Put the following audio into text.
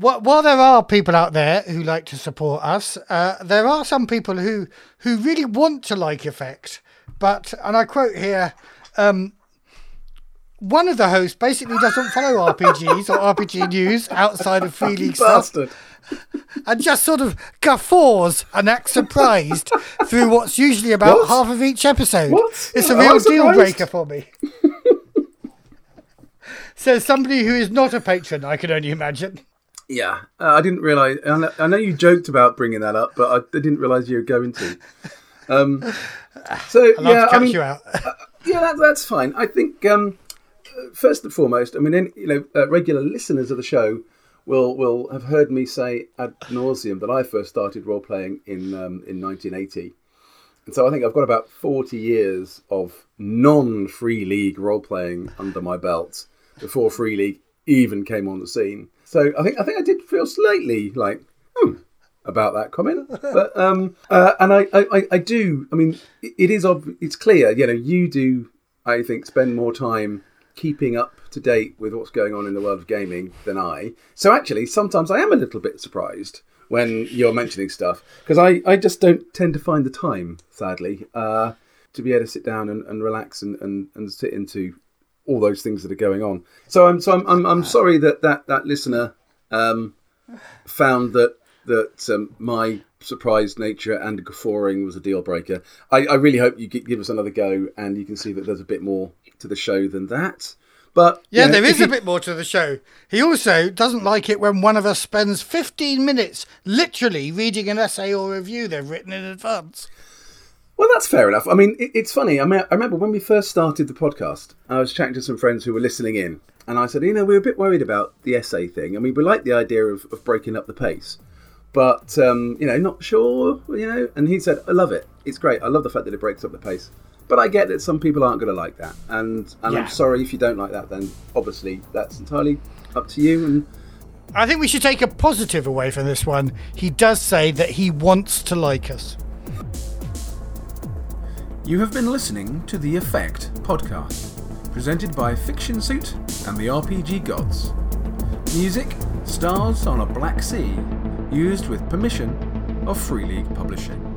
Wh- While there are people out there who like to support us, uh, there are some people who who really want to like Effect, but and I quote here, um, one of the hosts basically doesn't follow RPGs or RPG news outside of Free League stuff, and just sort of guffaws and acts surprised through what's usually about What? half of each episode. What? It's a real deal breaker for me. Says somebody who is not a patron, I can only imagine. Yeah, uh, I didn't realise. I know, you joked about bringing that up, but I, I didn't realise you were going to. Um, so I'd yeah, to catch I mean, you out. yeah, that, that's fine. I think um, uh, first and foremost, I mean, any, you know, uh, regular listeners of the show will will have heard me say ad nauseum that I first started role playing in um, in 1980, and so I think I've got about 40 years of non free league role playing under my belt before free league even came on the scene. So I think I think I did feel slightly like. Hmm, about that comment, but um, uh, and I, I, I- do. I mean, it- it is ob- it's clear. You know, you do. I think spend more time keeping up to date with what's going on in the world of gaming than I. So actually, sometimes I am a little bit surprised when you're mentioning stuff because I, I just don't tend to find the time, sadly, uh, to be able to sit down and, and relax and, and, and sit into all those things that are going on. So I'm so I'm I'm, I'm sorry that that that listener um, found that that um, my surprised nature and guffawing was a deal breaker. I, I really hope you give us another go and you can see that there's a bit more to the show than that. But Yeah, you know, there is you- a bit more to the show. He also doesn't like it when one of us spends 15 minutes literally reading an essay or review they've written in advance. Well, that's fair enough. I mean, it, it's funny. I mean, I remember when we first started the podcast, I was chatting to some friends who were listening in, and I said, you know, we were a bit worried about the essay thing. I mean, we like the idea of, of breaking up the pace, but um, you know, not sure. You know, and he said, I love it. It's great. I love the fact that it breaks up the pace. But I get that some people aren't going to like that, and and Yeah. I'm sorry if you don't like that. Then obviously that's entirely up to you. And I think we should take a positive away from this one. He does say that he wants to like us. You have been listening to The Effect podcast, presented by Fiction Suit and the RPG Gods. Music, Stars on a Black Sea, used with permission of Free League Publishing.